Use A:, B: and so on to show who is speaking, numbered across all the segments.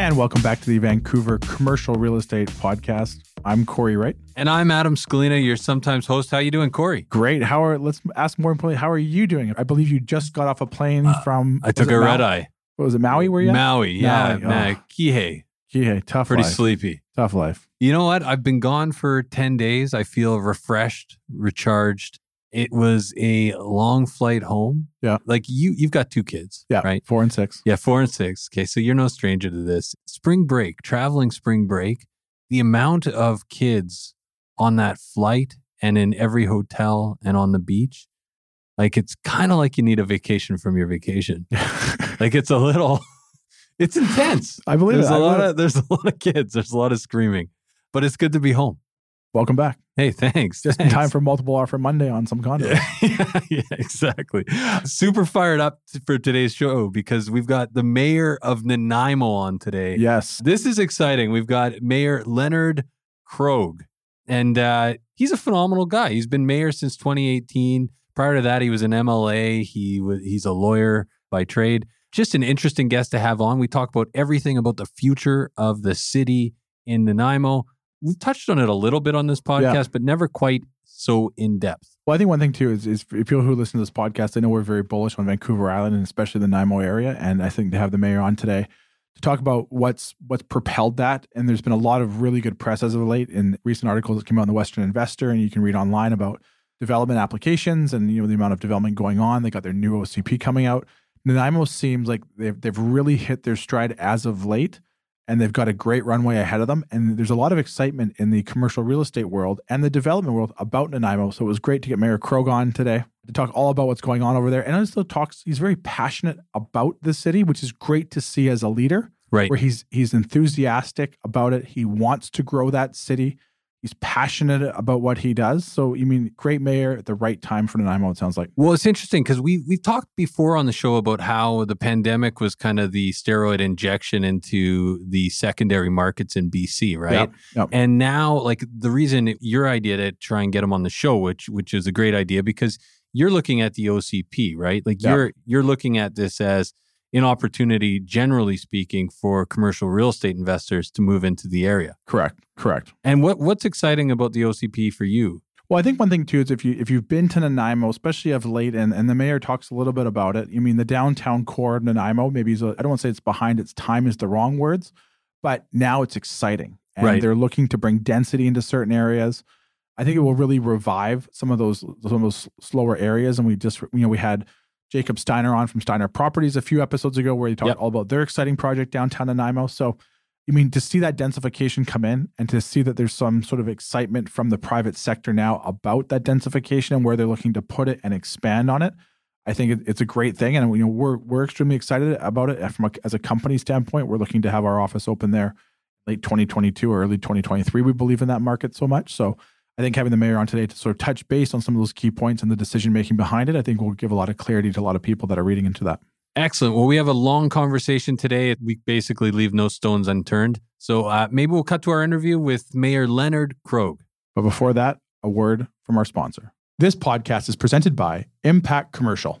A: And welcome back to the Vancouver Commercial Real Estate Podcast. I'm Corey Wright.
B: And I'm Adam Scalina, your sometimes host. How you doing, Corey?
A: Great. How are let's ask more importantly, how are you doing? I believe you just got off a plane from
B: Uh, I took a
A: Mau-
B: red eye.
A: What was it, Maui? Were you? at?
B: Maui, yeah,
A: Maui, oh.
B: Kihei.
A: Yeah, tough
B: Pretty
A: life.
B: sleepy.
A: Tough life.
B: You know what? I've been gone for 10 days. I feel refreshed, recharged. It was a long flight home.
A: Yeah.
B: Like you you've got two kids.
A: Yeah.
B: Right.
A: Four and six.
B: Yeah, four and six. Okay. So you're no stranger to this. Spring break, traveling spring break, the amount of kids on that flight and in every hotel and on the beach, like it's kind of like you need a vacation from your vacation. Like it's a little, it's intense.
A: I believe
B: There's
A: it.
B: a
A: I
B: lot of there's a lot of kids. There's a lot of screaming, but it's good to be home.
A: Welcome back.
B: Hey, thanks.
A: Just in time for multiple offer Monday on some condo.
B: yeah, yeah, exactly. Super fired up for today's show because we've got the mayor of Nanaimo on today.
A: Yes.
B: This is exciting. We've got Mayor Leonard Krog, and uh, he's a phenomenal guy. He's been mayor since 2018. Prior to that, he was an MLA. He was he's a lawyer by trade. Just an interesting guest to have on. We talk about everything about the future of the city in Nanaimo. We've touched on it a little bit on this podcast, but never quite so in depth.
A: Well, I think one thing too is, is for people who listen to this podcast, they know we're very bullish on Vancouver Island and especially the Nanaimo area. And I think to have the mayor on today to talk about what's what's propelled that. And there's been a lot of really good press as of late in recent articles that came out in the Western Investor, and you can read online about development applications and you know the amount of development going on. They got their new OCP coming out. Nanaimo seems like they've they've really hit their stride as of late and they've got a great runway ahead of them. And there's a lot of excitement in the commercial real estate world and the development world about Nanaimo. So it was great to get Mayor Krog on today to talk all about what's going on over there. And also talks, he's very passionate about the city, which is great to see as a leader,
B: Right.
A: where he's he's enthusiastic about it. He wants to grow that city. He's passionate about what he does. So you mean great mayor at the right time for Nanaimo, it sounds like.
B: Well, it's interesting because we we've talked before on the show about how the pandemic was kind of the steroid injection into the secondary markets in BC, right?
A: Yep, yep.
B: And now, like the reason your idea to try and get him on the show, which which is a great idea because you're looking at the OCP, right? Like
A: Yep.
B: you're you're looking at this as an opportunity, generally speaking, for commercial real estate investors to move into the area.
A: Correct. Correct.
B: And what what's exciting about the OCP for you?
A: Well, I think one thing too is if you if you've been to Nanaimo, especially of late, and, and the mayor talks a little bit about it. You mean the downtown core of Nanaimo? Maybe he's a, I don't want to say it's behind its time is the wrong words, but now it's exciting, and
B: Right.
A: they're looking to bring density into certain areas. I think it will really revive some of those some of those slower areas. And we just you know we had Jacob Steiner on from Steiner Properties a few episodes ago where he talked
B: Yep.
A: all about their exciting project downtown Nanaimo. So you mean to see that densification come in and to see that there's some sort of excitement from the private sector now about that densification and where they're looking to put it and expand on it? I think it's a great thing, and you know we're we're extremely excited about it. From a, as a company standpoint, we're looking to have our office open there late 2022 or early 2023. We believe in that market so much, so I think having the mayor on today to sort of touch base on some of those key points and the decision making behind it, I think will give a lot of clarity to a lot of people that are reading into that.
B: Excellent. Well, we have a long conversation today. We basically leave no stones unturned. So uh, maybe we'll cut to our interview with Mayor Leonard Krog.
A: But before that, a word from our sponsor. This podcast is presented by Impact Commercial.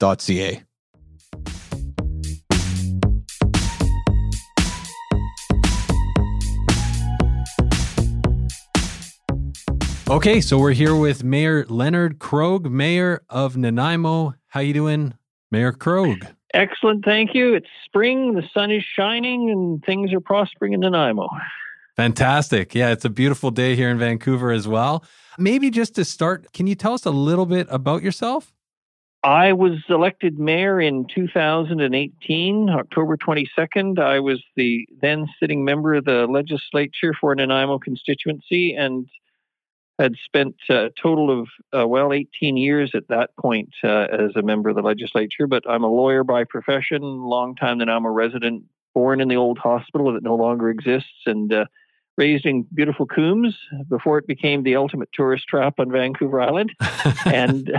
C: ca.
B: Okay, so we're here with Mayor Leonard Krog, Mayor of Nanaimo. How you doing, Mayor Krog?
D: Excellent, thank you. It's spring, the sun is shining, and things are prospering in Nanaimo.
B: Fantastic. Yeah, it's a beautiful day here in Vancouver as well. Maybe just to start, can you tell us a little bit about yourself?
D: I was elected mayor in 2018, October 22nd. I was the then sitting member of the legislature for Nanaimo constituency and had spent a total of, uh, well, 18 years at that point uh, as a member of the legislature. But I'm a lawyer by profession, longtime Nanaimo resident, born in the old hospital that no longer exists, and uh, raised in beautiful Coombs before it became the ultimate tourist trap on Vancouver Island. and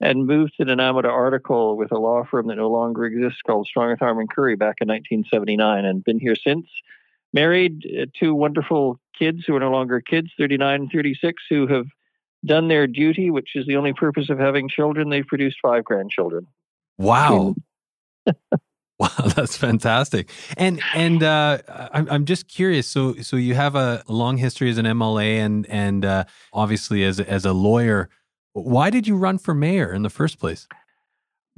D: and moved to Nanaimo to article with a law firm that no longer exists called Strong Strongarth Harmon Curry back in 1979 and been here since. Married uh, two wonderful kids who are no longer kids, 39 and 36, who have done their duty, which is the only purpose of having children. They've produced five grandchildren.
B: Wow. wow, that's fantastic. And and uh, I'm I'm just curious. So so you have a long history as an MLA and and uh, obviously as as a lawyer. Why did you run for mayor in the first place?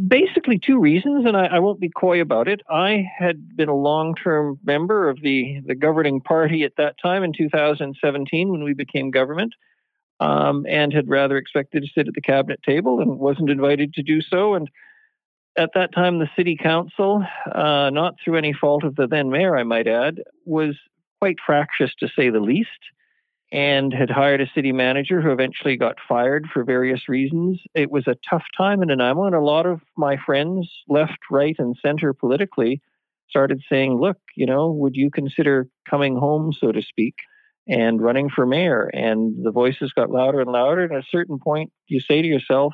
D: Basically, two reasons, and I, I won't be coy about it. I had been a long term member of the, the governing party at that time in 2017 when we became government, um, and had rather expected to sit at the cabinet table and wasn't invited to do so. And at that time, the city council, uh, not through any fault of the then mayor, I might add, was quite fractious to say the least and had hired a city manager who eventually got fired for various reasons. It was a tough time in Nanaimo, and a lot of my friends, left, right, and center politically, started saying, Look, you know, would you consider coming home, so to speak, and running for mayor? And the voices got louder and louder. And at a certain point, you say to yourself,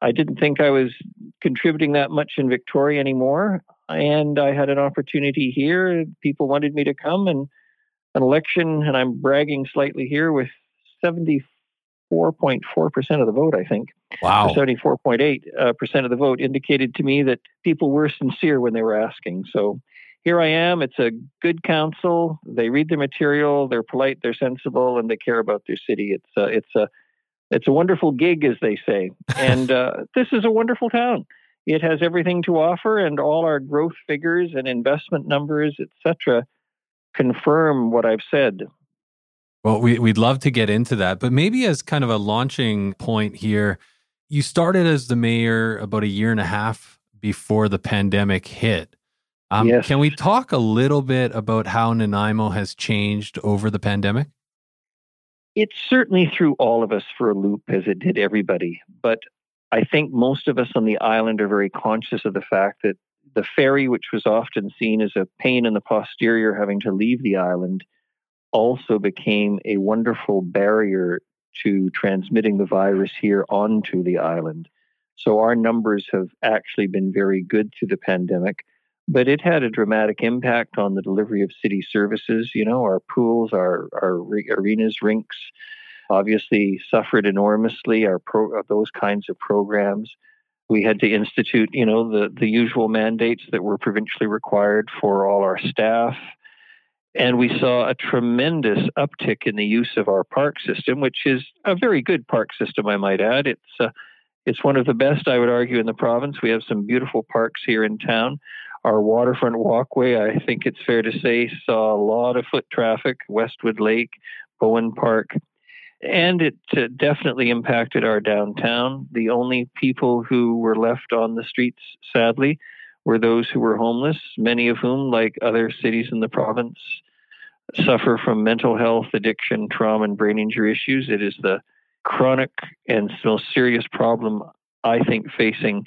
D: I didn't think I was contributing that much in Victoria anymore. And I had an opportunity here. People wanted me to come and an election, and I'm bragging slightly here with 74.4% of the vote, I think.
B: Wow.
D: 74.8 uh, percent of the vote indicated to me that people were sincere when they were asking. So here I am. It's a good council. They read the material. They're polite. They're sensible, and they care about their city. It's a, it's a it's a wonderful gig, as they say. And uh, this is a wonderful town. It has everything to offer, and all our growth figures and investment numbers, etc confirm what I've said.
B: Well, we, we'd love to get into that, but maybe as kind of a launching point here, you started as the mayor about a year and a half before the pandemic hit. Um,
D: yes.
B: Can we talk a little bit about how Nanaimo has changed over the pandemic?
D: It certainly threw all of us for a loop, as it did everybody. But I think most of us on the island are very conscious of the fact that the ferry, which was often seen as a pain in the posterior having to leave the island, also became a wonderful barrier to transmitting the virus here onto the island. So our numbers have actually been very good through the pandemic, but it had a dramatic impact on the delivery of city services. You know, our pools, our, our arenas, rinks, obviously suffered enormously. Our pro, those kinds of programs we had to institute, you know, the, the usual mandates that were provincially required for all our staff. And we saw a tremendous uptick in the use of our park system, which is a very good park system, I might add. It's uh, it's one of the best, I would argue, in the province. We have some beautiful parks here in town. Our waterfront walkway, I think it's fair to say, saw a lot of foot traffic. Westwood Lake, Bowen Park, and it uh, definitely impacted our downtown. The only people who were left on the streets, sadly, were those who were homeless, many of whom, like other cities in the province, suffer from mental health, addiction, trauma, and brain injury issues. It is the chronic and most serious problem, I think, facing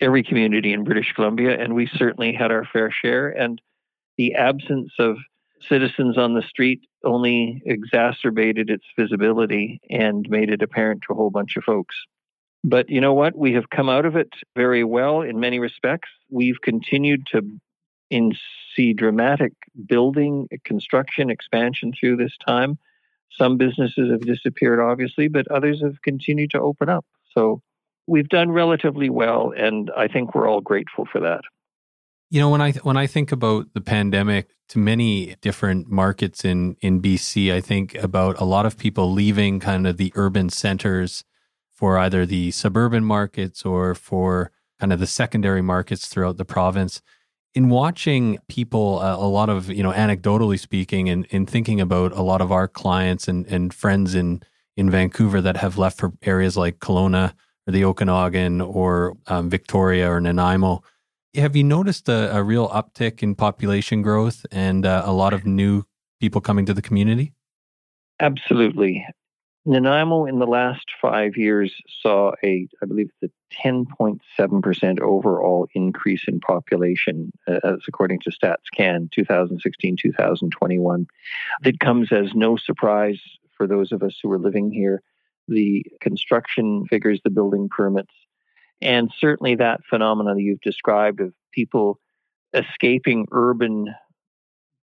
D: every community in British Columbia, and we certainly had our fair share. And the absence of citizens on the street only exacerbated its visibility and made it apparent to a whole bunch of folks. But you know what? We have come out of it very well in many respects. We've continued to in, see dramatic building, construction, expansion through this time. Some businesses have disappeared, obviously, but others have continued to open up. So we've done relatively well, and I think we're all grateful for that.
B: You know, when I when I think about the pandemic, to many different markets in in BC. I think about a lot of people leaving kind of the urban centers for either the suburban markets or for kind of the secondary markets throughout the province. In watching people, uh, a lot of you know, anecdotally speaking, and in thinking about a lot of our clients and and friends in in Vancouver that have left for areas like Kelowna or the Okanagan or um, Victoria or Nanaimo have you noticed a, a real uptick in population growth and uh, a lot of new people coming to the community?
D: Absolutely. Nanaimo in the last five years saw a, I believe a 10.7% overall increase in population, uh, as according to StatsCan 2016 2021. That comes as no surprise for those of us who are living here. The construction figures, the building permits, and certainly that phenomenon that you've described of people escaping urban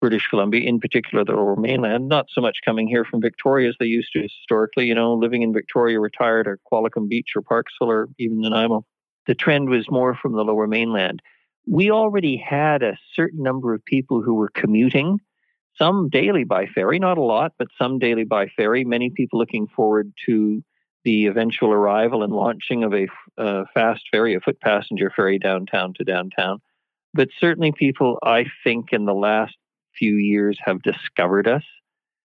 D: British Columbia, in particular the lower mainland, not so much coming here from Victoria as they used to historically, you know, living in Victoria, retired at Qualicum Beach or Parksville or even Nanaimo. The trend was more from the lower mainland. We already had a certain number of people who were commuting, some daily by ferry, not a lot, but some daily by ferry. Many people looking forward to the eventual arrival and launching of a uh, fast ferry, a foot passenger ferry downtown to downtown. But certainly, people, I think, in the last few years have discovered us.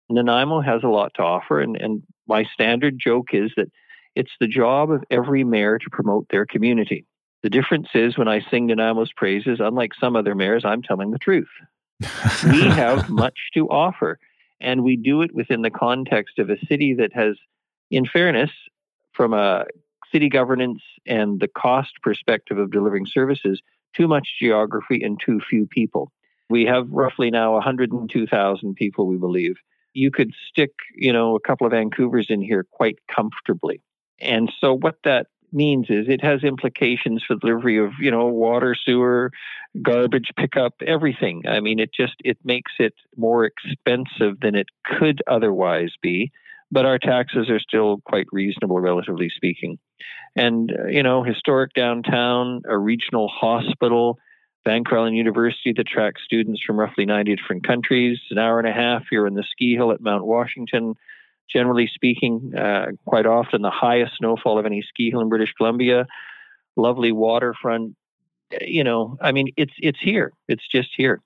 D: Nanaimo has a lot to offer, and, and my standard joke is that it's the job of every mayor to promote their community. The difference is when I sing Nanaimo's praises, unlike some other mayors, I'm telling the truth. we have much to offer, and we do it within the context of a city that has in fairness, from a city governance and the cost perspective of delivering services, too much geography and too few people. We have roughly now 102,000 people, we believe. You could stick, you know, a couple of Vancouvers in here quite comfortably. And so what that means is it has implications for delivery of, you know, water, sewer, garbage pickup, everything. I mean, it just it makes it more expensive than it could otherwise be but our taxes are still quite reasonable, relatively speaking. And, uh, you know, historic downtown, a regional hospital, Island University that tracks students from roughly 90 different countries, an hour and a half here in the ski hill at Mount Washington. Generally speaking, uh, quite often the highest snowfall of any ski hill in British Columbia. Lovely waterfront. You know, I mean, it's it's here. It's just here.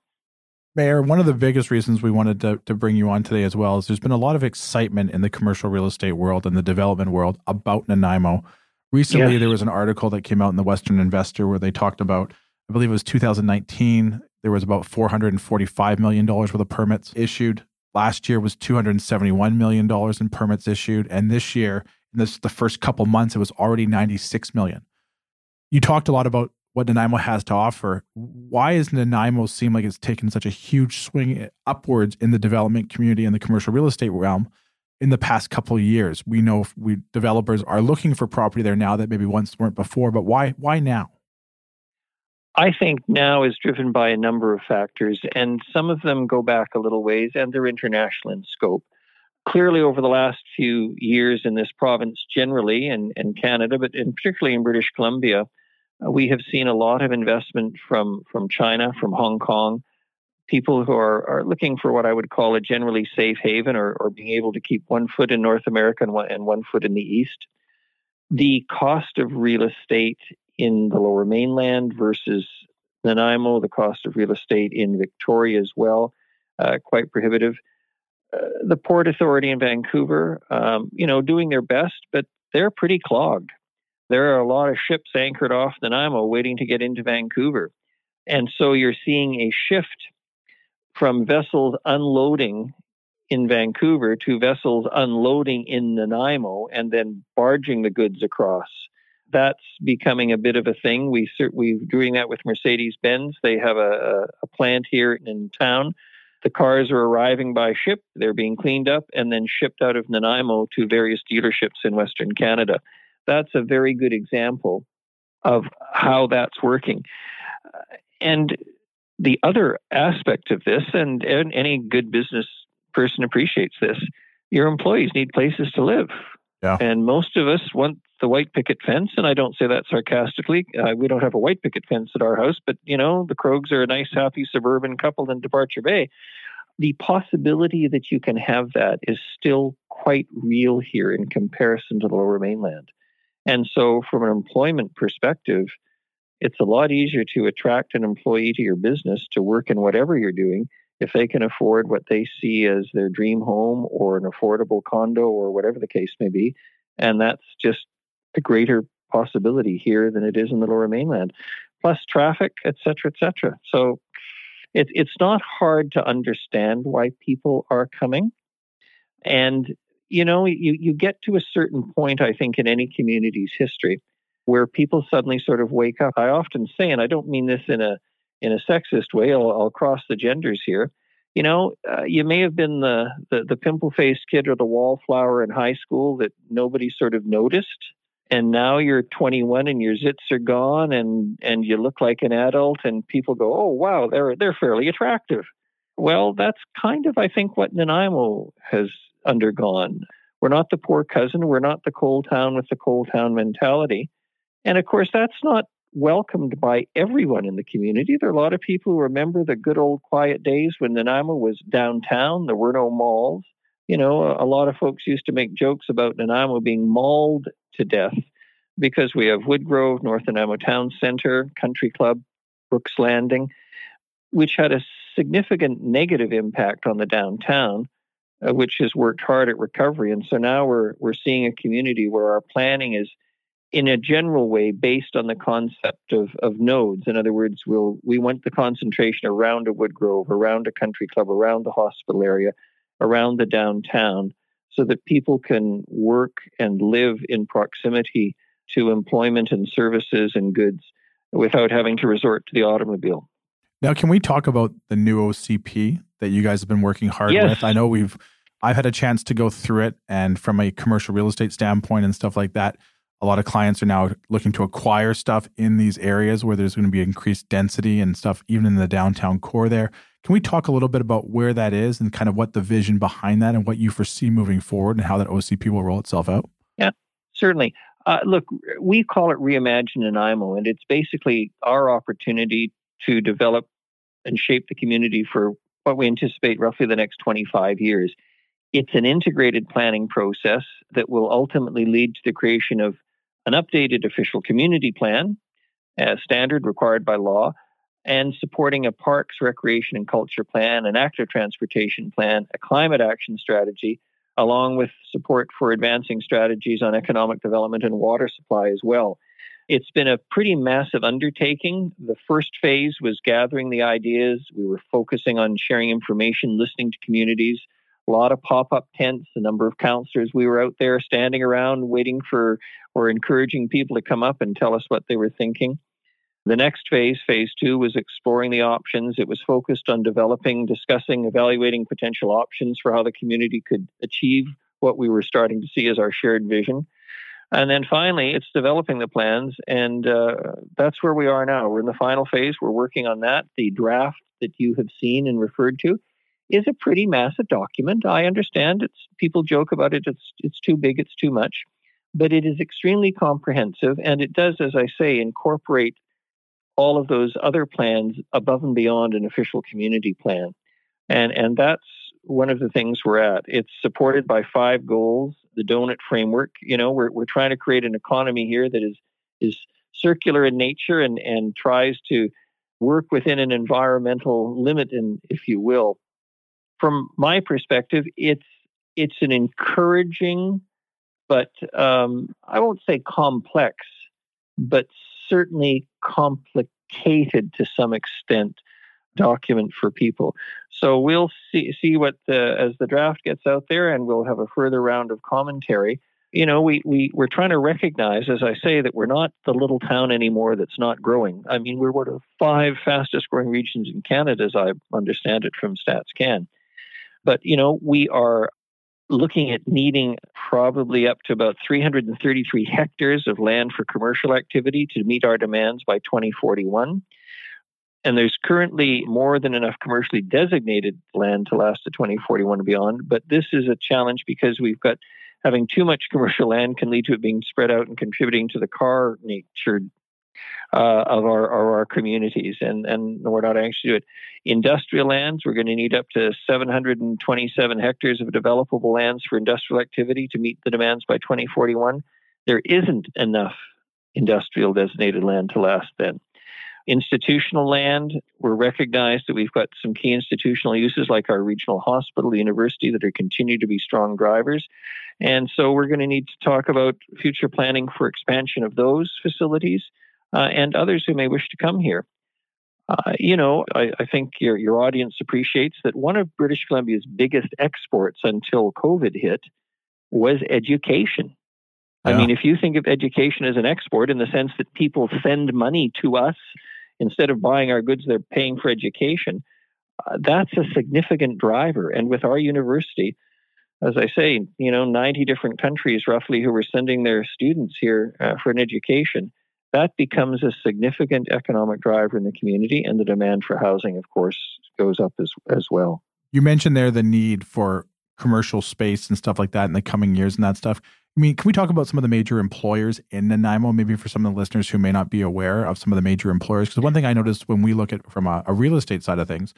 A: Mayor, one of the biggest reasons we wanted to, to bring you on today as well is there's been a lot of excitement in the commercial real estate world and the development world about Nanaimo. Recently, yes. there was an article that came out in the Western Investor where they talked about, I believe it was 2019, there was about $445 million worth of permits issued. Last year was $271 million in permits issued. And this year, in this the first couple months, it was already 96 million. You talked a lot about what Nanaimo has to offer. Why does Nanaimo seem like it's taken such a huge swing upwards in the development community and the commercial real estate realm in the past couple of years? We know we developers are looking for property there now that maybe once weren't before, but why why now?
D: I think now is driven by a number of factors, and some of them go back a little ways and they're international in scope. Clearly, over the last few years in this province generally, and, and Canada, but in particularly in British Columbia, we have seen a lot of investment from, from China, from Hong Kong, people who are, are looking for what I would call a generally safe haven or, or being able to keep one foot in North America and one, and one foot in the East. The cost of real estate in the lower mainland versus Nanaimo, the cost of real estate in Victoria as well, uh, quite prohibitive. Uh, the Port Authority in Vancouver, um, you know, doing their best, but they're pretty clogged there are a lot of ships anchored off Nanaimo waiting to get into Vancouver. And so you're seeing a shift from vessels unloading in Vancouver to vessels unloading in Nanaimo and then barging the goods across. That's becoming a bit of a thing. We we're doing that with Mercedes Benz. They have a, a plant here in town. The cars are arriving by ship. They're being cleaned up and then shipped out of Nanaimo to various dealerships in Western Canada that's a very good example of how that's working. And the other aspect of this, and, and any good business person appreciates this, your employees need places to live.
A: Yeah.
D: And most of us, want the white picket fence, and I don't say that sarcastically. Uh, we don't have a white picket fence at our house, but you know, the Krogs are a nice, happy suburban couple in Departure Bay. The possibility that you can have that is still quite real here in comparison to the lower mainland. And so, from an employment perspective, it's a lot easier to attract an employee to your business to work in whatever you're doing if they can afford what they see as their dream home or an affordable condo or whatever the case may be. And that's just a greater possibility here than it is in the lower mainland. Plus traffic, et cetera, et cetera. So it, it's not hard to understand why people are coming. And, you know, you, you get to a certain point, I think, in any community's history where people suddenly sort of wake up. I often say, and I don't mean this in a in a sexist way. I'll, I'll cross the genders here. You know, uh, you may have been the, the, the pimple faced kid or the wallflower in high school that nobody sort of noticed, and now you're 21 and your zits are gone, and and you look like an adult, and people go, oh wow, they're they're fairly attractive. Well, that's kind of I think what Nanaimo has undergone. We're not the poor cousin. We're not the coal town with the coal town mentality. And of course, that's not welcomed by everyone in the community. There are a lot of people who remember the good old quiet days when Nanaimo was downtown. There were no malls. You know, a, lot of folks used to make jokes about Nanaimo being mauled to death because we have Woodgrove, North Nanaimo Town Center, Country Club, Brooks Landing, which had a significant negative impact on the downtown, uh, which has worked hard at recovery. And so now we're we're seeing a community where our planning is in a general way based on the concept of, of nodes. In other words, we'll, we want the concentration around a Woodgrove, around a country club, around the hospital area, around the downtown, so that people can work and live in proximity to employment and services and goods without having to resort to the automobile.
A: Now, can we talk about the new OCP that you guys have been working hard
D: yes.
A: with? I know we've I've had a chance to go through it and from a commercial real estate standpoint and stuff like that a lot of clients are now looking to acquire stuff in these areas where there's going to be increased density and stuff, even in the downtown core there. Can we talk a little bit about where that is and kind of what the vision behind that and what you foresee moving forward and how that OCP will roll itself out?
D: Yeah, certainly. Uh, look, we call it Reimagine Nanaimo, and it's basically our opportunity to develop and shape the community for what we anticipate roughly the next 25 years. It's an integrated planning process that will ultimately lead to the creation of an updated official community plan, a standard required by law, and supporting a parks, recreation, and culture plan, an active transportation plan, a climate action strategy, along with support for advancing strategies on economic development and water supply as well. It's been a pretty massive undertaking. The first phase was gathering the ideas. We were focusing on sharing information, listening to communities, a lot of pop-up tents, a number of councilors. We were out there standing around waiting for or encouraging people to come up and tell us what they were thinking. The next phase, phase two, was exploring the options. It was focused on developing, discussing, evaluating potential options for how the community could achieve what we were starting to see as our shared vision. And then finally, it's developing the plans, and uh, that's where we are now. We're in the final phase. We're working on that. The draft that you have seen and referred to is a pretty massive document. I understand it's people joke about it. It's it's too big. It's too much, but it is extremely comprehensive, and it does, as I say, incorporate all of those other plans above and beyond an official community plan, and and that's one of the things we're at. It's supported by five goals. The donut framework. You know, we're we're trying to create an economy here that is is circular in nature and and tries to work within an environmental limit, and if you will, from my perspective, it's it's an encouraging, but um, I won't say complex, but certainly complicated to some extent document for people. So we'll see see what the, as the draft gets out there, and we'll have a further round of commentary. You know, we we we're trying to recognize, as I say, that we're not the little town anymore that's not growing. I mean, we're one of five fastest growing regions in Canada, as I understand it from StatsCan. But, you know, we are looking at needing probably up to about 333 hectares of land for commercial activity to meet our demands by 2041. And there's currently more than enough commercially designated land to last to 2041 and beyond. But this is a challenge because we've got having too much commercial land can lead to it being spread out and contributing to the car nature uh, of our of our communities, and and we're not anxious to do it. Industrial lands, we're going to need up to 727 hectares of developable lands for industrial activity to meet the demands by 2041. There isn't enough industrial designated land to last then. Institutional land, we're recognized that we've got some key institutional uses like our regional hospital, the university, that are continue to be strong drivers. And so we're going to need to talk about future planning for expansion of those facilities uh, and others who may wish to come here. Uh, you know, I, I, think your, your audience appreciates that one of British Columbia's biggest exports until COVID hit was education. Yeah. I mean, if you think of education as an export in the sense that people send money to us instead of buying our goods, they're paying for education, uh, that's a significant driver. And with our university, as I say, you know, 90 different countries roughly who are sending their students here uh, for an education, that becomes a significant economic driver in the community. And the demand for housing, of course, goes up as, as well.
A: You mentioned there the need for commercial space and stuff like that in the coming years and that stuff. I mean, can we talk about some of the major employers in Nanaimo, maybe for some of the listeners who may not be aware of some of the major employers? Because one thing I noticed when we look at from a, a, real estate side of things,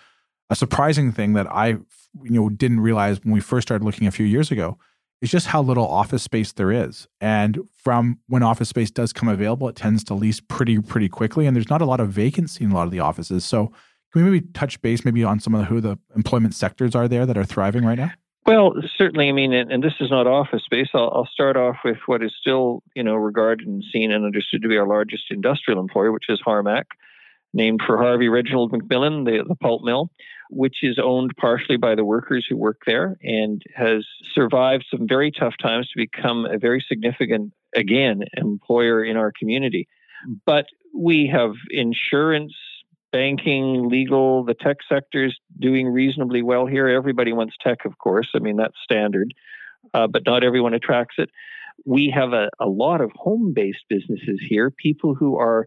A: a surprising thing that I you know didn't realize when we first started looking a few years ago is just how little office space there is. And from when office space does come available, it tends to lease pretty pretty quickly, and there's not a lot of vacancy in a lot of the offices. So can we maybe touch base maybe on some of the, who the employment sectors are there that are thriving right now?
D: Well, certainly. I mean, and, and this is not office space. I'll, I'll, start off with what is still, you know, regarded and seen and understood to be our largest industrial employer, which is Harmac, named for Harvey Reginald MacMillan, the, the pulp mill, which is owned partially by the workers who work there and has survived some very tough times to become a very significant, again, employer in our community. Hmm. But we have insurance banking, legal, the tech sector is doing reasonably well here. Everybody wants tech, of course. I mean, that's standard, uh, but not everyone attracts it. We have a, a lot of home based businesses here, people who are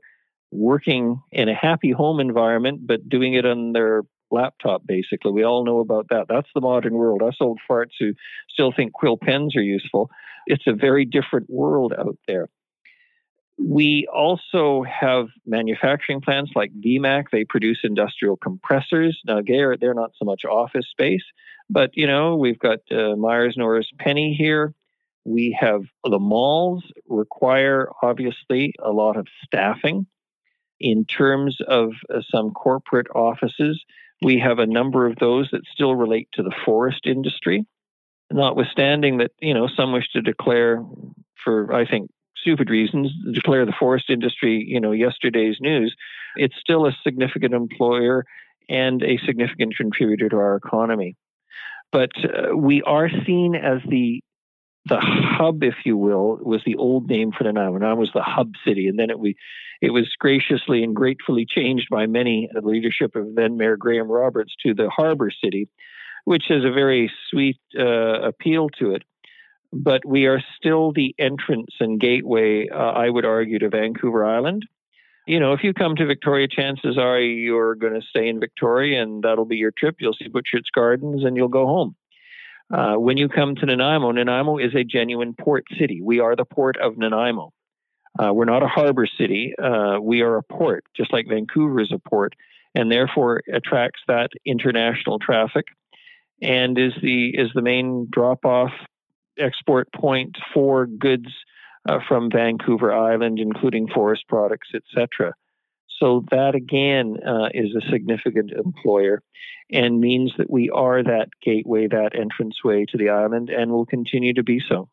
D: working in a happy home environment, but doing it on their laptop, basically. We all know about that. That's the modern world. Us old farts who still think quill pens are useful. It's a very different world out there. We also have manufacturing plants like VMAC. They produce industrial compressors. Now, they're, they're not so much office space, but you know, we've got uh, Meyers Norris Penny here. We have the malls require obviously a lot of staffing. In terms of uh, some corporate offices, we have a number of those that still relate to the forest industry. Notwithstanding that, you know, some wish to declare, for I think stupid reasons, declare the forest industry, you know, yesterday's news, it's still a significant employer and a significant contributor to our economy. But uh, we are seen as the the hub, if you will, was the old name for Nanaimo. Nanaimo was the hub city, and then it we it was graciously and gratefully changed by many the leadership of then Mayor Graeme Roberts to the harbor city, which has a very sweet uh, appeal to it but we are still the entrance and gateway, uh, I would argue, to Vancouver Island. You know, if you come to Victoria, chances are you're going to stay in Victoria and that'll be your trip. You'll see Butchart's Gardens and you'll go home. Uh, when you come to Nanaimo, Nanaimo is a genuine port city. We are the port of Nanaimo. Uh, we're not a harbor city. Uh, we are a port, just like Vancouver is a port, and therefore attracts that international traffic, and is the is the main drop off export point for goods uh, from Vancouver Island, including forest products, etc. So that again uh, is a significant employer and means that we are that gateway, that entranceway to the island, and will continue to be so.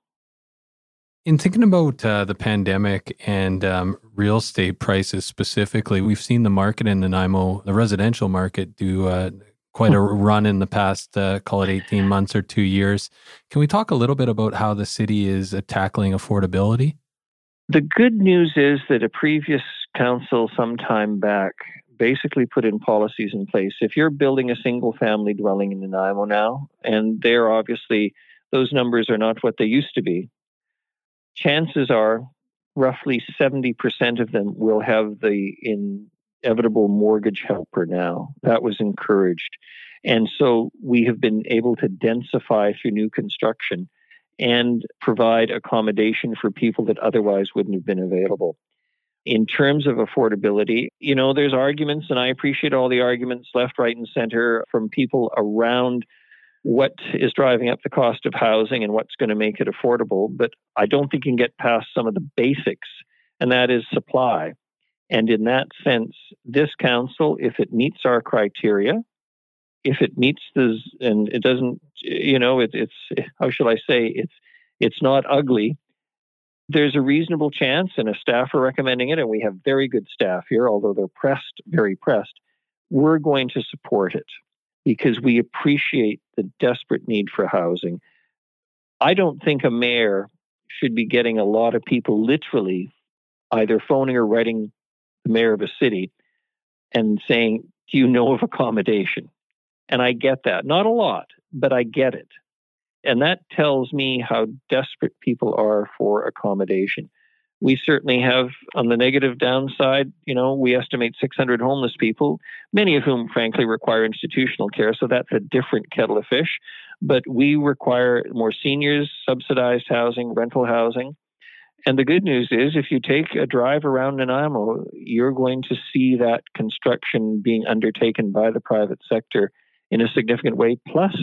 B: In thinking about uh, the pandemic and um, real estate prices specifically, we've seen the market in Nanaimo, the residential market, do uh, quite a run in the past, uh, call it 18 months or two years. Can we talk a little bit about how the city is uh, tackling affordability?
D: The good news is that a previous council some time back basically put in policies in place. If you're building a single family dwelling in Nanaimo now, and they're obviously, those numbers are not what they used to be, chances are roughly 70% of them will have the in inevitable mortgage helper now. That was encouraged. And so we have been able to densify through new construction and provide accommodation for people that otherwise wouldn't have been available. In terms of affordability, you know, there's arguments, and I appreciate all the arguments left, right, and center from people around what is driving up the cost of housing and what's going to make it affordable. But I don't think you can get past some of the basics, and that is supply. And in that sense, this council, if it meets our criteria, if it meets the and it doesn't, you know, it, it's how shall I say, it's it's not ugly. There's a reasonable chance, and a staff are recommending it, and we have very good staff here, although they're pressed, very pressed. We're going to support it because we appreciate the desperate need for housing. I don't think a mayor should be getting a lot of people literally either phoning or writing the mayor of a city and saying, Do you know of accommodation? And I get that. Not a lot, but I get it. And that tells me how desperate people are for accommodation. We certainly have, on the negative downside, you know, we estimate 600 homeless people, many of whom, frankly, require institutional care. So that's a different kettle of fish. But we require more seniors, subsidized housing, rental housing. And the good news is, if you take a drive around Nanaimo, you're going to see that construction being undertaken by the private sector in a significant way, plus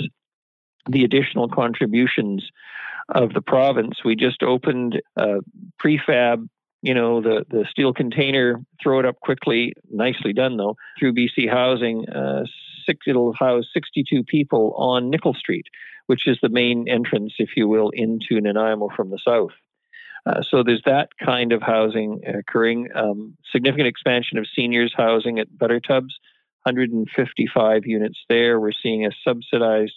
D: the additional contributions of the province. We just opened a prefab, you know, the, the steel container, throw it up quickly, nicely done though, through BC Housing. Uh, six, it'll house 62 people on Nicol Street, which is the main entrance, if you will, into Nanaimo from the south. Uh, so there's that kind of housing occurring. Um, significant expansion of seniors housing at Buttertubs, 155 units there. We're seeing a subsidized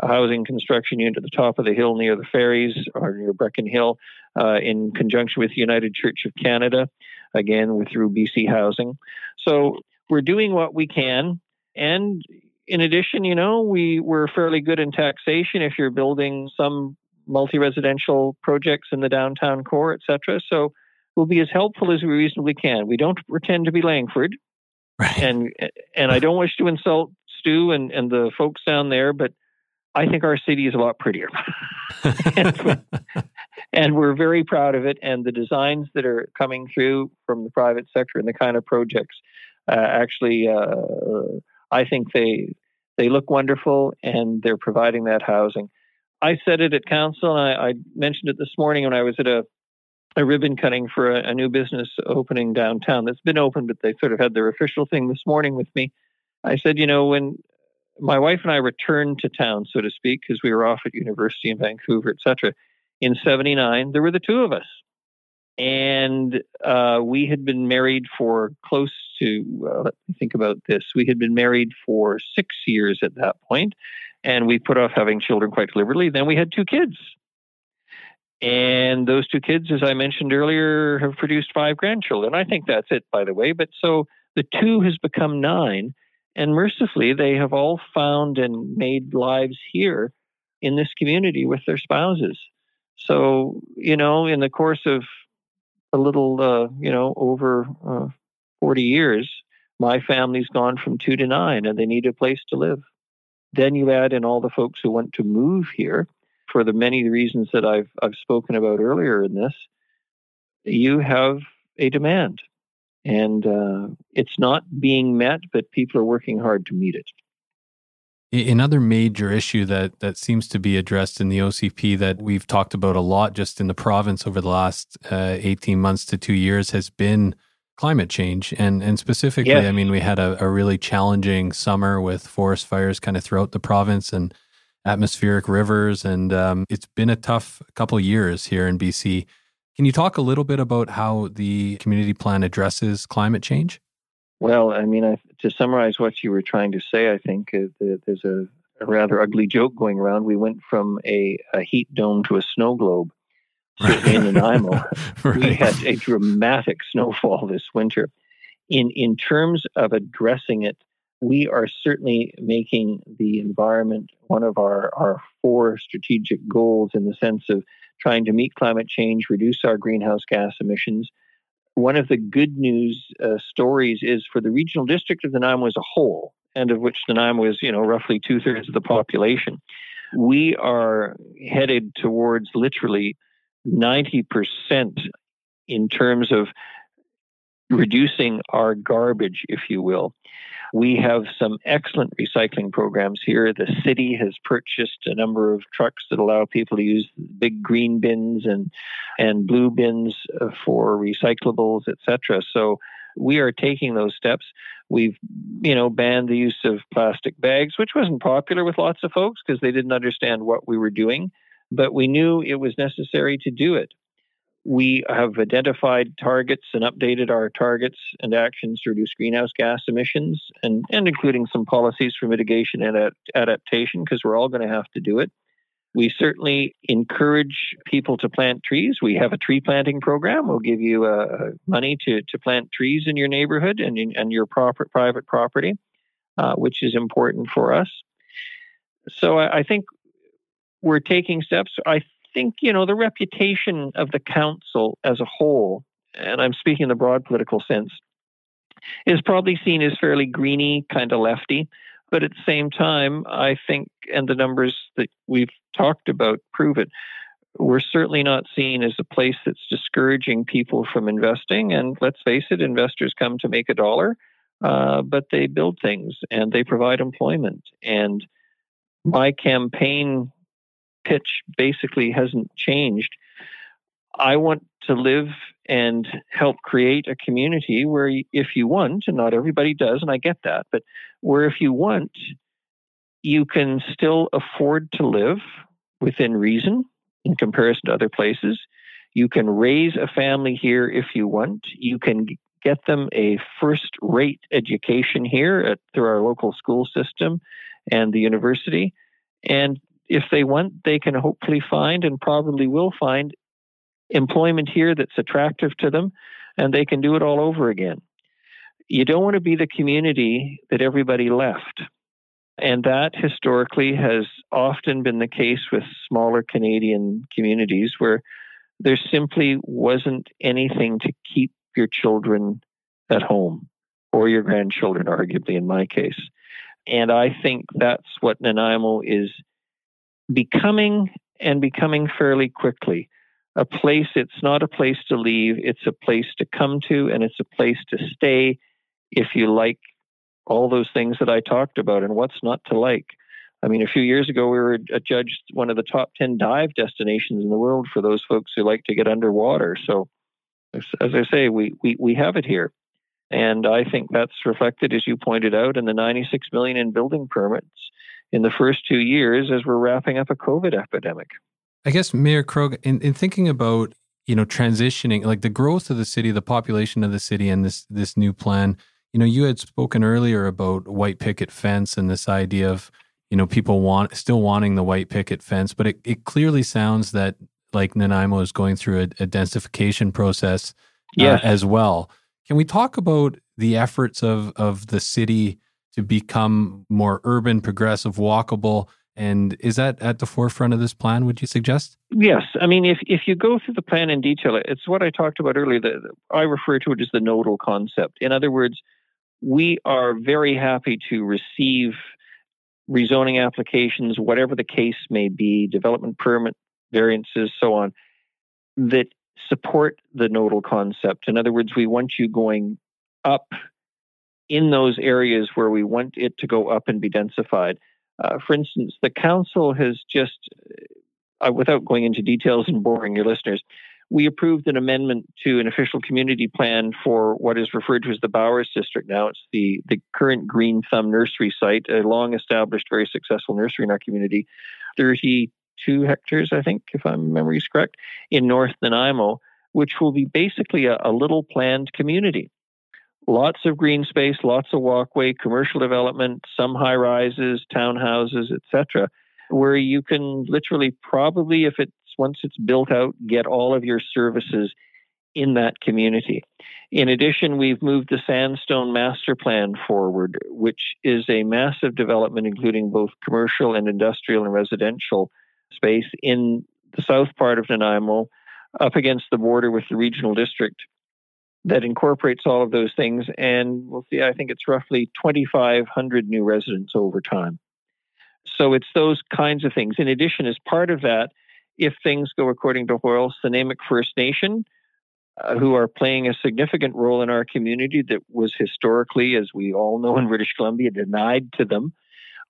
D: housing construction unit at the top of the hill near the ferries or near Brechin Hill uh, in conjunction with United Church of Canada, again with through BC Housing. So we're doing what we can. And in addition, you know, we, we're fairly good in taxation if you're building some multi-residential projects in the downtown core, etc. So we'll be as helpful as we reasonably can. We don't pretend to be Langford. Right. And and I don't wish to insult Stew and, and the folks down there, but I think our city is a lot prettier. and, and, we're very proud of it. And the designs that are coming through from the private sector and the kind of projects uh, actually, uh, I think they they look wonderful and they're providing that housing. I said it at council, and I, I mentioned it this morning when I was at a, a ribbon cutting for a, a new business opening downtown that's been open, but they sort of had their official thing this morning with me. I said, you know, when my wife and I returned to town, so to speak, because we were off at university in Vancouver, etc. In '79, there were the two of us, and uh, we had been married for close to. Uh, let me think about this. We had been married for six years at that point, and we put off having children quite deliberately. Then we had two kids, and those two kids, as I mentioned earlier, have produced five grandchildren. I think that's it, by the way. But so the two has become nine and mercifully, they have all found and made lives here in this community with their spouses. So, you know, in the course of a little, uh, you know, over uh, 40 years, my family's gone from two to nine and they need a place to live. Then you add in all the folks who want to move here for the many reasons that I've, I've spoken about earlier in this. You have a demand and uh, it's not being met, but people are working hard to meet it.
B: Another major issue that that seems to be addressed in the OCP that we've talked about a lot just in the province over the last uh, 18 months to two years has been climate change. And, and specifically, yes. I mean, we had a, a really challenging summer with forest fires kind of throughout the province and atmospheric rivers. And um, it's been a tough couple years here in BC. Can you talk a little bit about how the community plan addresses climate change?
D: Well, I mean, I, to summarize what you were trying to say, I think uh, there's a, a, rather ugly joke going around. We went from a, a heat dome to a snow globe. Certainly in Nanaimo, right. we had a dramatic snowfall this winter. In in terms of addressing it, we are certainly making the environment one of our, our four strategic goals in the sense of trying to meet climate change, reduce our greenhouse gas emissions. One of the good news uh, stories is for the regional district of Nanaimo as a whole, and of which Nanaimo is, you know, roughly two thirds of the population. we are headed towards literally 90% in terms of reducing our garbage, if you will. We have some excellent recycling programs here. The city has purchased a number of trucks that allow people to use big green bins and and blue bins uh, for recyclables, etc. So we are taking those steps. We've, you know, banned the use of plastic bags, which wasn't popular with lots of folks because they didn't understand what we were doing, but we knew it was necessary to do it. We have identified targets and updated our targets and actions to reduce greenhouse gas emissions and, and including some policies for mitigation and adaptation because we're all going to have to do it. We certainly encourage people to plant trees. We have a tree planting program. We'll give you uh, money to, to plant trees in your neighborhood and, in, and your proper, private property, uh, which is important for us. So I, I think we're taking steps. I think, you know, the reputation of the council as a whole, and I'm speaking in the broad political sense, is probably seen as fairly greeny, kind of lefty. But at the same time, I think, and the numbers that we've talked about prove it, we're certainly not seen as a place that's discouraging people from investing. And let's face it, investors come to make a dollar, uh, but they build things and they provide employment. And my campaign pitch basically hasn't changed. I want to live and help create a community where, if you want, and not everybody does, and I get that, but where if you want, you can still afford to live within reason in comparison to other places. You can raise a family here if you want. You can get them a first rate education here at, through our local school system and the university. And if they want, they can hopefully find and probably will find employment here that's attractive to them, and they can do it all over again. You don't want to be the community that everybody left. And that historically has often been the case with smaller Canadian communities where there simply wasn't anything to keep your children at home or your grandchildren, arguably, in my case. And I think that's what Nanaimo is becoming and becoming fairly quickly. A place, it's not a place to leave, it's a place to come to, and it's a place to stay if you like all those things that I talked about and what's not to like. I mean, a few years ago, we were adjudged one of the top 10 dive destinations in the world for those folks who like to get underwater. So, as, I say, we, we, we have it here. And I think that's reflected, as you pointed out, in the 96 million in building permits in the first two years as we're wrapping up a COVID epidemic.
B: I guess Mayor Krog, in, in thinking about you know transitioning, like the growth of the city, the population of the city, and this this new plan, you know, you had spoken earlier about white picket fence and this idea of you know people want still wanting the white picket fence, but it, it clearly sounds that like Nanaimo is going through a, a densification process uh, yes. as well. Can we talk about the efforts of of the city? To become more urban, progressive, walkable. And is that at the forefront of this plan, would you suggest?
D: Yes. I mean, if, if you go through the plan in detail, it's what I talked about earlier. That I refer to it as the nodal concept. In other words, we are very happy to receive rezoning applications, whatever the case may be, development permit variances, so on, that support the nodal concept. In other words, we want you going up in those areas where we want it to go up and be densified. Uh, for instance, the council has just, uh, without going into details and boring your listeners, we approved an amendment to an official community plan for what is referred to as the Bowers District now. It's the, the current Green Thumb Nursery site, a long established, very successful nursery in our community, 32 hectares, I think, if my memory is correct, in North Nanaimo, which will be basically a, a little planned community lots of green space, lots of walkway, commercial development, some high rises, townhouses, etc., where you can literally probably, if it's once it's built out, get all of your services in that community. In addition, we've moved the Sandstone Master Plan forward, which is a massive development, including both commercial and industrial and residential space in the south part of Nanaimo, up against the border with the regional district that incorporates all of those things. And we'll see, I think it's roughly 2,500 new residents over time. So it's those kinds of things. In addition, as part of that, if things go according to Hoyle, Snuneymuxw First Nation, uh, who are playing a significant role in our community that was historically, as we all know in British Columbia, denied to them,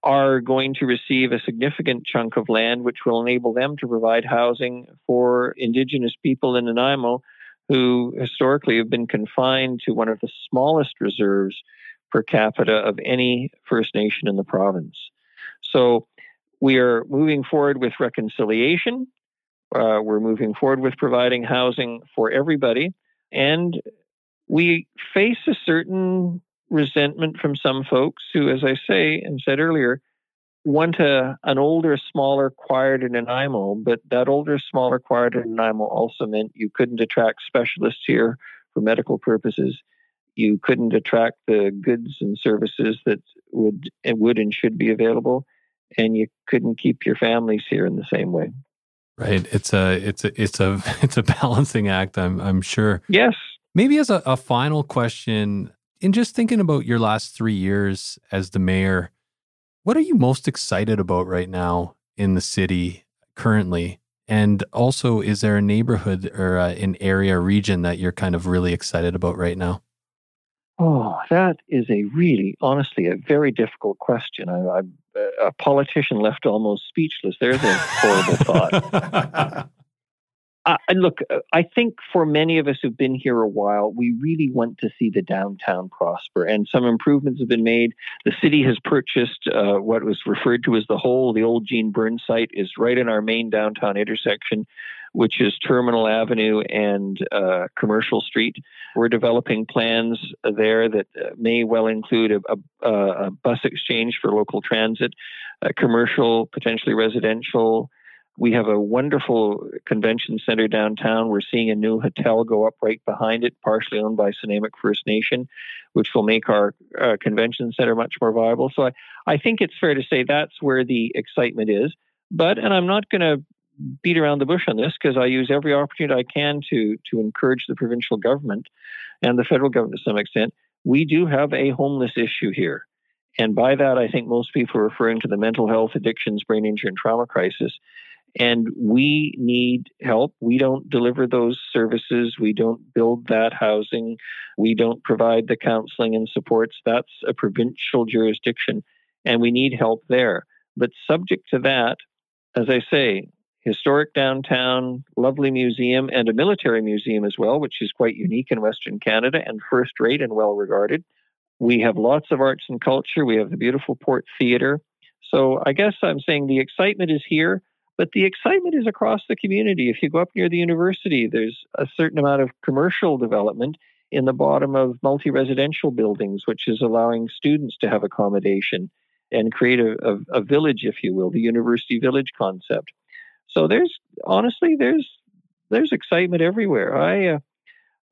D: are going to receive a significant chunk of land, which will enable them to provide housing for Indigenous people in Nanaimo who historically have been confined to one of the smallest reserves per capita of any First Nation in the province. So we are moving forward with reconciliation. Uh, we're moving forward with providing housing for everybody. And we face a certain resentment from some folks who, as I say and said earlier, want to an older, smaller choir in Nanaimo, but that older, smaller choir in Nanaimo also meant you couldn't attract specialists here for medical purposes. You couldn't attract the goods and services that would and would and should be available, and you couldn't keep your families here in the same way.
B: Right. It's a it's a it's a it's a balancing act. I'm I'm sure.
D: Yes.
B: Maybe as a, a final question, in just thinking about your last three years as the mayor, what are you most excited about right now in the city currently? And also, is there a neighborhood or uh, an area region that you're kind of really excited about right now?
D: Oh, that is a really, honestly, a very difficult question. I, am a politician left almost speechless. There's a horrible thought. Uh, look, uh, I think for many of us who've been here a while, we really want to see the downtown prosper, and some improvements have been made. The city has purchased uh, what was referred to as the hole. The old Jean Burns site is right in our main downtown intersection, which is Terminal Avenue and uh, Commercial Street. We're developing plans there that uh, may well include a, a, a bus exchange for local transit, commercial, potentially residential we have a wonderful convention center downtown. We're seeing a new hotel go up right behind it, partially owned by Snuneymuxw First Nation, which will make our uh, convention center much more viable. So I, I think it's fair to say that's where the excitement is. But, and I'm not going to beat around the bush on this because I use every opportunity I can to to encourage the provincial government and the federal government to some extent. We do have a homeless issue here. And by that, I think most people are referring to the mental health, addictions, brain injury, and trauma crisis. And we need help. We don't deliver those services. We don't build that housing. We don't provide the counseling and supports. That's a provincial jurisdiction, and we need help there. But subject to that, as I say, historic downtown, lovely museum, and a military museum as well, which is quite unique in Western Canada and first rate and well regarded. We have lots of arts and culture. We have the beautiful Port Theatre. So I guess I'm saying the excitement is here. But the excitement is across the community. If you go up near the university, there's a certain amount of commercial development in the bottom of multi residential buildings, which is allowing students to have accommodation and create a, a, a, village, if you will, the university village concept. So there's honestly there's there's excitement everywhere. I uh,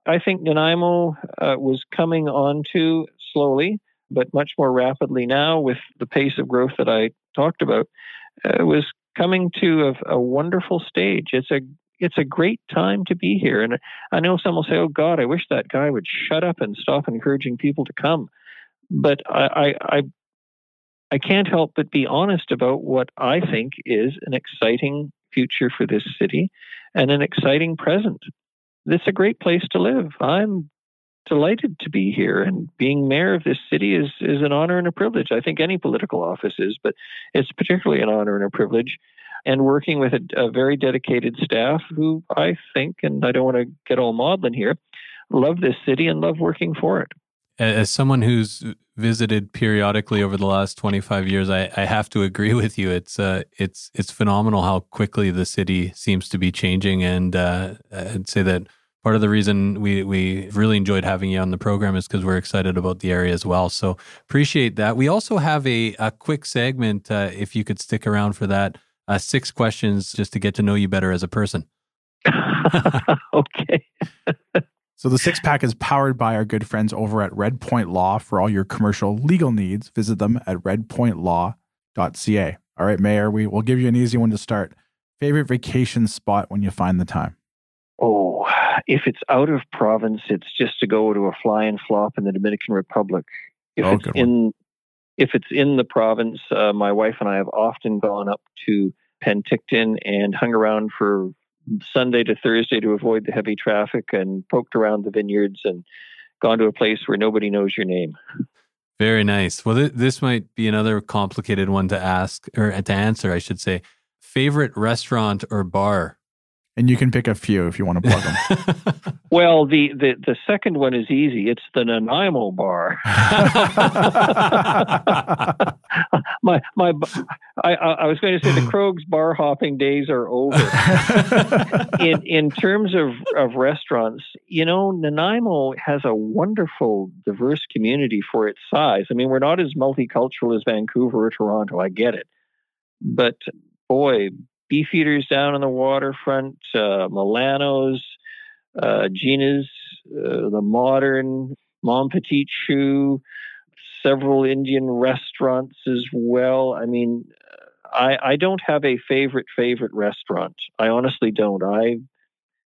D: I think Nanaimo uh, was coming on to slowly, but much more rapidly now with the pace of growth that I talked about. Uh, was coming to a, a wonderful stage. It's a it's a great time to be here. And I know some will say, "Oh God, I wish that guy would shut up and stop encouraging people to come." But I, I, I, I can't help but be honest about what I think is an exciting future for this city and an exciting present. It's a great place to live. I'm delighted to be here and being mayor of this city is is an honor and a privilege. I think any political office is, but it's particularly an honor and a privilege. And working with a, a very dedicated staff who I think, and I don't want to get all maudlin here, love this city and love working for it.
B: As someone who's visited periodically over the last 25 years, I, I have to agree with you. It's uh, it's it's phenomenal how quickly the city seems to be changing, and uh, I'd say that part of the reason we we really enjoyed having you on the program is because we're excited about the area as well. So appreciate that. We also have a, a quick segment, uh, if you could stick around for that. Uh, six questions just to get to know you better as a person.
D: okay.
A: so the six pack is powered by our good friends over at Red Point Law for all your commercial legal needs. Visit them at redpointlaw.ca. All right, Mayor, we will give you an easy one to start. Favorite vacation spot when you find the time?
D: Oh, if it's out of province, it's just to go to a fly and flop in the Dominican Republic. If
A: oh,
D: it's in if it's in the province, uh, my wife and I have often gone up to Penticton and hung around for Sunday to Thursday to avoid the heavy traffic and poked around the vineyards and gone to a place where nobody knows your name.
B: Very nice. Well, th- this might be another complicated one to ask or to answer, I should say. Favorite restaurant or bar?
A: And you can pick a few if you want to plug them.
D: well, the, the, the second one is easy. It's the Nanaimo bar. my my, I, I was going to say the Krog's bar hopping days are over. in in terms of of restaurants, you know, Nanaimo has a wonderful, diverse community for its size. I mean, we're not as multicultural as Vancouver or Toronto. I get it, but boy, Beefeaters down on the waterfront, uh, Milano's, uh, Gina's, uh, the modern Mon Petit Choux, several Indian restaurants as well. I mean, I, I don't have a favorite favorite restaurant. I honestly don't. I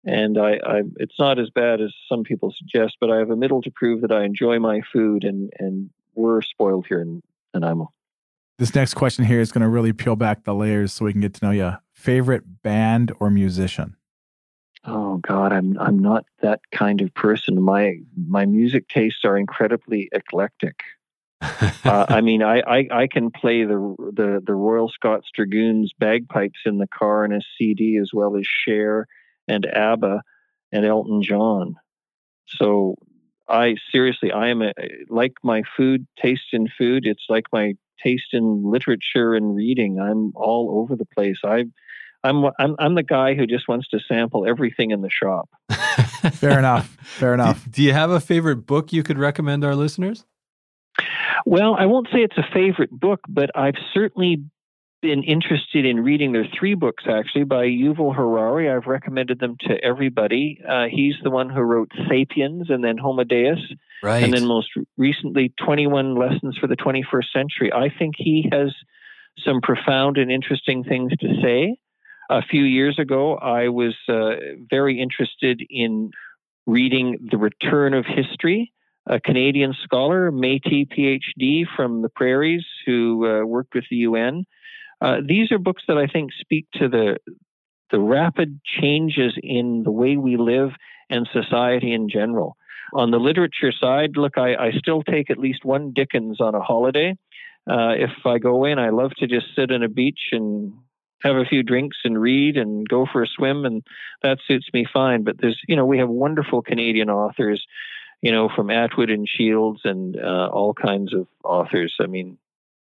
D: and I, I, it's not as bad as some people suggest, but I have a middle to prove that I enjoy my food, and and we're spoiled here in Nanaimo.
A: This next question here is going to really peel back the layers so we can get to know you. Favorite band or musician?
D: Oh God, I'm I'm not that kind of person. My my music tastes are incredibly eclectic. uh, I mean, I, I, I can play the, the the Royal Scots Dragoons bagpipes in the car and a CD as well as Cher and ABBA and Elton John. So I seriously, I am a, like my food taste in food. It's like my taste in literature and reading. I'm all over the place. I, I'm, I'm, I'm the guy who just wants to sample everything in the shop.
A: Fair enough. Fair enough.
B: Do, do you have a favorite book you could recommend our listeners?
D: Well, I won't say it's a favorite book, but I've certainly been interested in reading. There are three books actually by Yuval Harari. I've recommended them to everybody. Uh, he's the one who wrote *Sapiens* and then *Homo Deus*,
B: right.
D: and then most recently *21 Lessons for the 21st Century*. I think he has some profound and interesting things to say. A few years ago, I was uh, very interested in reading *The Return of History*. A Canadian scholar, Métis PhD from the prairies, who uh, worked with the UN, uh, these are books that I think speak to the the rapid changes in the way we live and society in general. On the literature side, look, I, I still take at least one Dickens on a holiday. Uh, if I go in, I love to just sit on a beach and have a few drinks and read and go for a swim, and that suits me fine. But there's, you know, we have wonderful Canadian authors, you know, from Atwood and Shields and uh, all kinds of authors. I mean,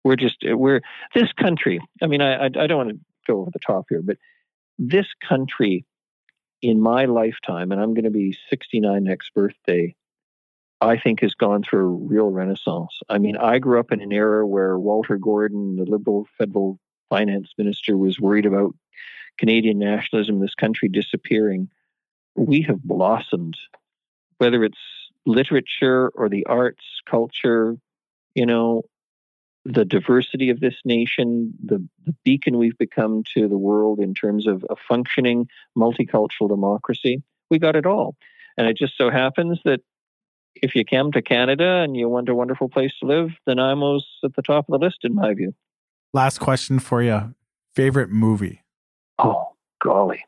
D: we're just we're this country. I mean, I I, I don't want to go over the top here, but this country in my lifetime, and I'm going to be 69 next birthday, I think has gone through a real renaissance. I mean, I grew up in an era where Walter Gordon, the Liberal federal finance minister, was worried about Canadian nationalism, this country disappearing. We have blossomed, whether it's literature or the arts, culture, you know, the diversity of this nation, the, the, beacon we've become to the world in terms of a functioning multicultural democracy. We got it all. And it just so happens that if you come to Canada and you want a wonderful place to live, Nanaimo's at the top of the list, in my view.
A: Last question for you favorite movie?
D: Oh, golly.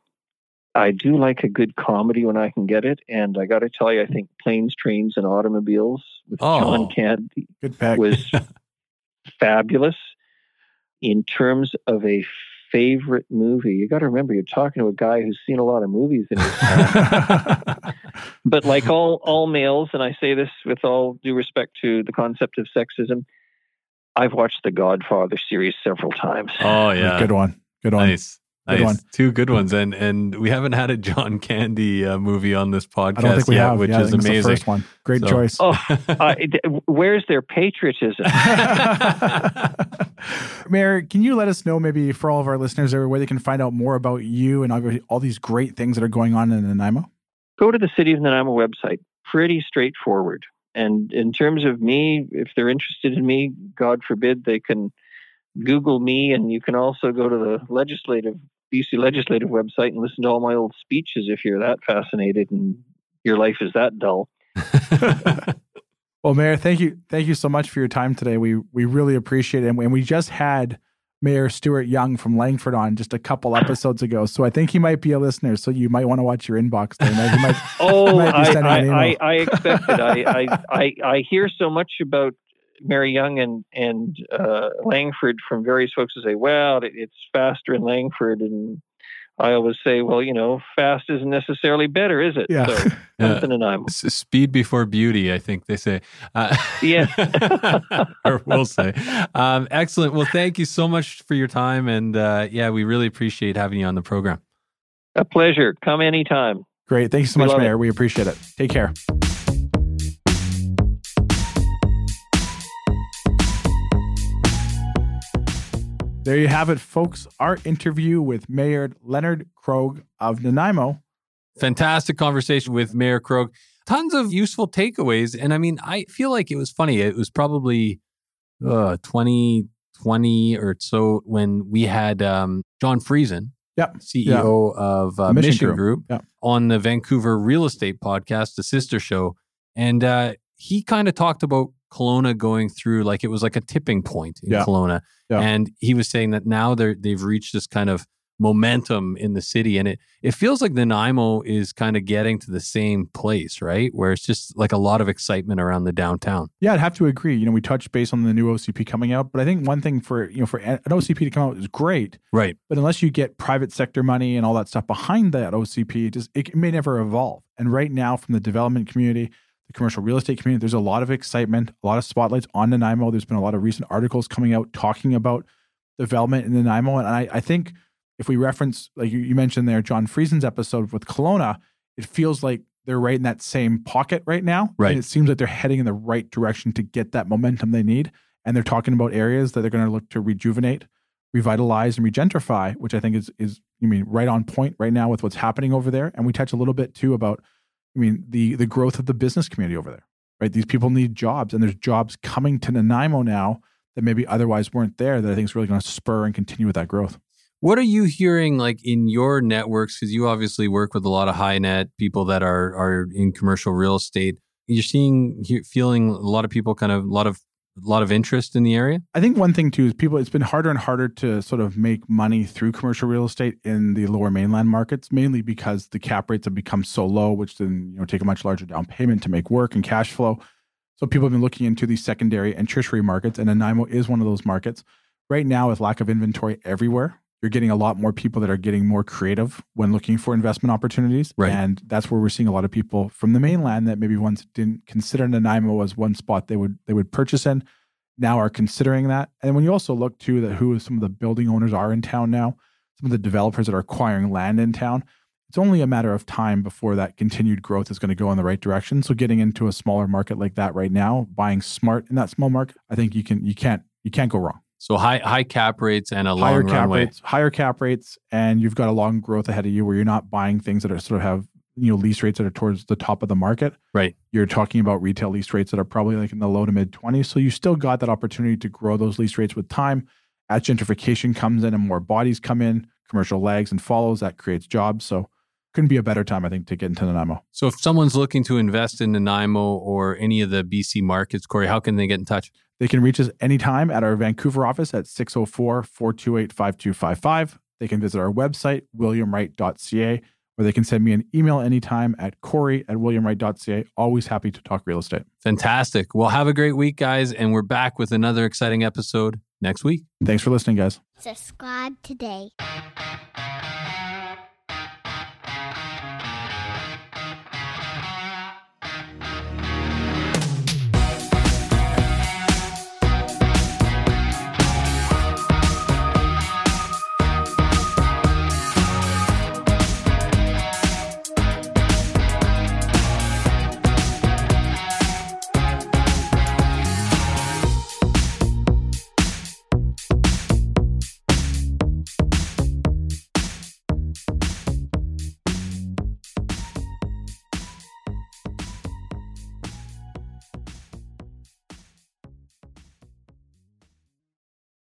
D: I do like a good comedy when I can get it. And I got to tell you, I think Planes, Trains, and Automobiles with oh, John Candy was fabulous. In terms of a favorite movie, you got to remember you're talking to a guy who's seen a lot of movies in his time. but like all all males, and I say this with all due respect to the concept of sexism, I've watched the Godfather series several times.
B: Oh yeah,
A: good one, good one.
B: Nice. Good nice. One. Two good ones, and and we haven't had a John Candy uh, movie on this podcast
A: I don't think we
B: yet,
A: have.
B: which
A: yeah,
B: is amazing.
A: first one, great so. choice.
D: Oh, uh, where's their patriotism?
A: Mayor, can you let us know maybe for all of our listeners where they can find out more about you and all, all these great things that are going on in Nanaimo?
D: Go to the City of Nanaimo website. Pretty straightforward. And in terms of me, if they're interested in me, God forbid, they can Google me, and you can also go to the legislative BC Legislative website and listen to all my old speeches if you're that fascinated and your life is that dull.
A: Well, Mayor, thank you, thank you so much for your time today. We we really appreciate it, and we just had Mayor Stuart Young from Langford on just a couple episodes ago, so I think he might be a listener. So you might want to watch your inbox there. He might,
D: oh,
A: might
D: I, I. I, I expect it. I, I, I, I hear so much about Mayor Young and and uh, Langford from various folks who say, "Well, it, it's faster in Langford," and I always say, "Well, you know, fast isn't necessarily better, is it?"
A: Yeah.
D: So
B: Yeah.
D: something in Nanaimo.
B: S- Speed before beauty, I think they say. Uh,
D: Yeah.
B: or we'll say. Um, excellent. Well, thank you so much for your time. And uh, yeah, we really appreciate having you on the program.
D: A pleasure. Come anytime.
A: Great, thank you so
D: We
A: much,
D: love it.
A: Mayor. We appreciate it. Take care. There you have it, folks. Our interview with Mayor Leonard Krog of Nanaimo.
B: Fantastic conversation with Mayor Krog. Tons of useful takeaways. And I mean, I feel like it was funny. It was probably uh, 2020 or so when we had um, John Friesen,
A: Yep.
B: CEO of uh,
A: Mission
B: Mission,
A: Group.
B: Group,
A: Yeah.
B: on the Vancouver Real Estate Podcast, the sister show. And uh, he kind of talked about Kelowna going through like it was like a tipping point in
A: Yeah.
B: Kelowna.
A: Yeah.
B: And he was saying that now they're they've reached this kind of momentum in the city. And it it feels like Nanaimo is kind of getting to the same place, right? Where it's just like a lot of excitement around the downtown.
A: Yeah, I'd have to agree. You know, we touched base on the new OCP coming out, but I think one thing for you know for an OCP to come out is great,
B: Right.
A: but unless you get private sector money and all that stuff behind that OCP, it just it may never evolve. And right now, from the development community, the commercial real estate community, there's a lot of excitement, a lot of spotlights on Nanaimo. There's been a lot of recent articles coming out talking about development in Nanaimo, and I, I think if we reference, like you, you mentioned there, John Friesen's episode with Kelowna, it feels like they're right in that same pocket right now.
B: Right.
A: And it seems like they're heading in the right direction to get that momentum they need. And they're talking about areas that they're going to look to rejuvenate, revitalize, and regentrify, which I think is is you mean right on point right now with what's happening over there. And we touch a little bit too about, I mean, the the growth of the business community over there. Right. These people need jobs, and there's jobs coming to Nanaimo now that maybe otherwise weren't there that I think is really going to spur and continue with that growth.
B: What are you hearing like in your networks? Because you obviously work with a lot of high net people that are are in commercial real estate. You're seeing, feeling a lot of people kind of a lot of a lot of interest in the area.
A: I think one thing too is people. It's been harder and harder to sort of make money through commercial real estate in the lower mainland markets, mainly because the cap rates have become so low, which then you know take a much larger down payment to make work and cash flow. So people have been looking into these secondary and tertiary markets, and Nanaimo is one of those markets. Right now, with lack of inventory everywhere, you're getting a lot more people that are getting more creative when looking for investment opportunities.
B: Right.
A: And that's where we're seeing a lot of people from the mainland that maybe once didn't consider Nanaimo as one spot they would they would purchase in, now are considering that. And when you also look to that who some of the building owners are in town now, some of the developers that are acquiring land in town, it's only a matter of time before that continued growth is going to go in the right direction. So getting into a smaller market like that right now, buying smart in that small market, I think you can you can't you can't go wrong.
B: So high high cap rates and a
A: higher
B: long
A: cap
B: runway.
A: rates, higher cap rates, and you've got a long growth ahead of you where you're not buying things that are sort of have you know lease rates that are towards the top of the market.
B: Right.
A: You're talking about retail lease rates that are probably like in the low to mid 20s. So you still got that opportunity to grow those lease rates with time. As gentrification comes in and more bodies come in, commercial lags and follows, that creates jobs. So couldn't be a better time, I think, to get into Nanaimo.
B: So if someone's looking to invest in Nanaimo or any of the BC markets, Corey, how can they get in touch?
A: They can reach us anytime at our Vancouver office at 604 428 5255. They can visit our website, williamwright.ca, or they can send me an email anytime at corey at williamwright.ca. Always happy to talk real estate.
B: Fantastic. Well, have a great week, guys, and we're back with another exciting episode next week.
A: Thanks for listening, guys.
E: Subscribe today.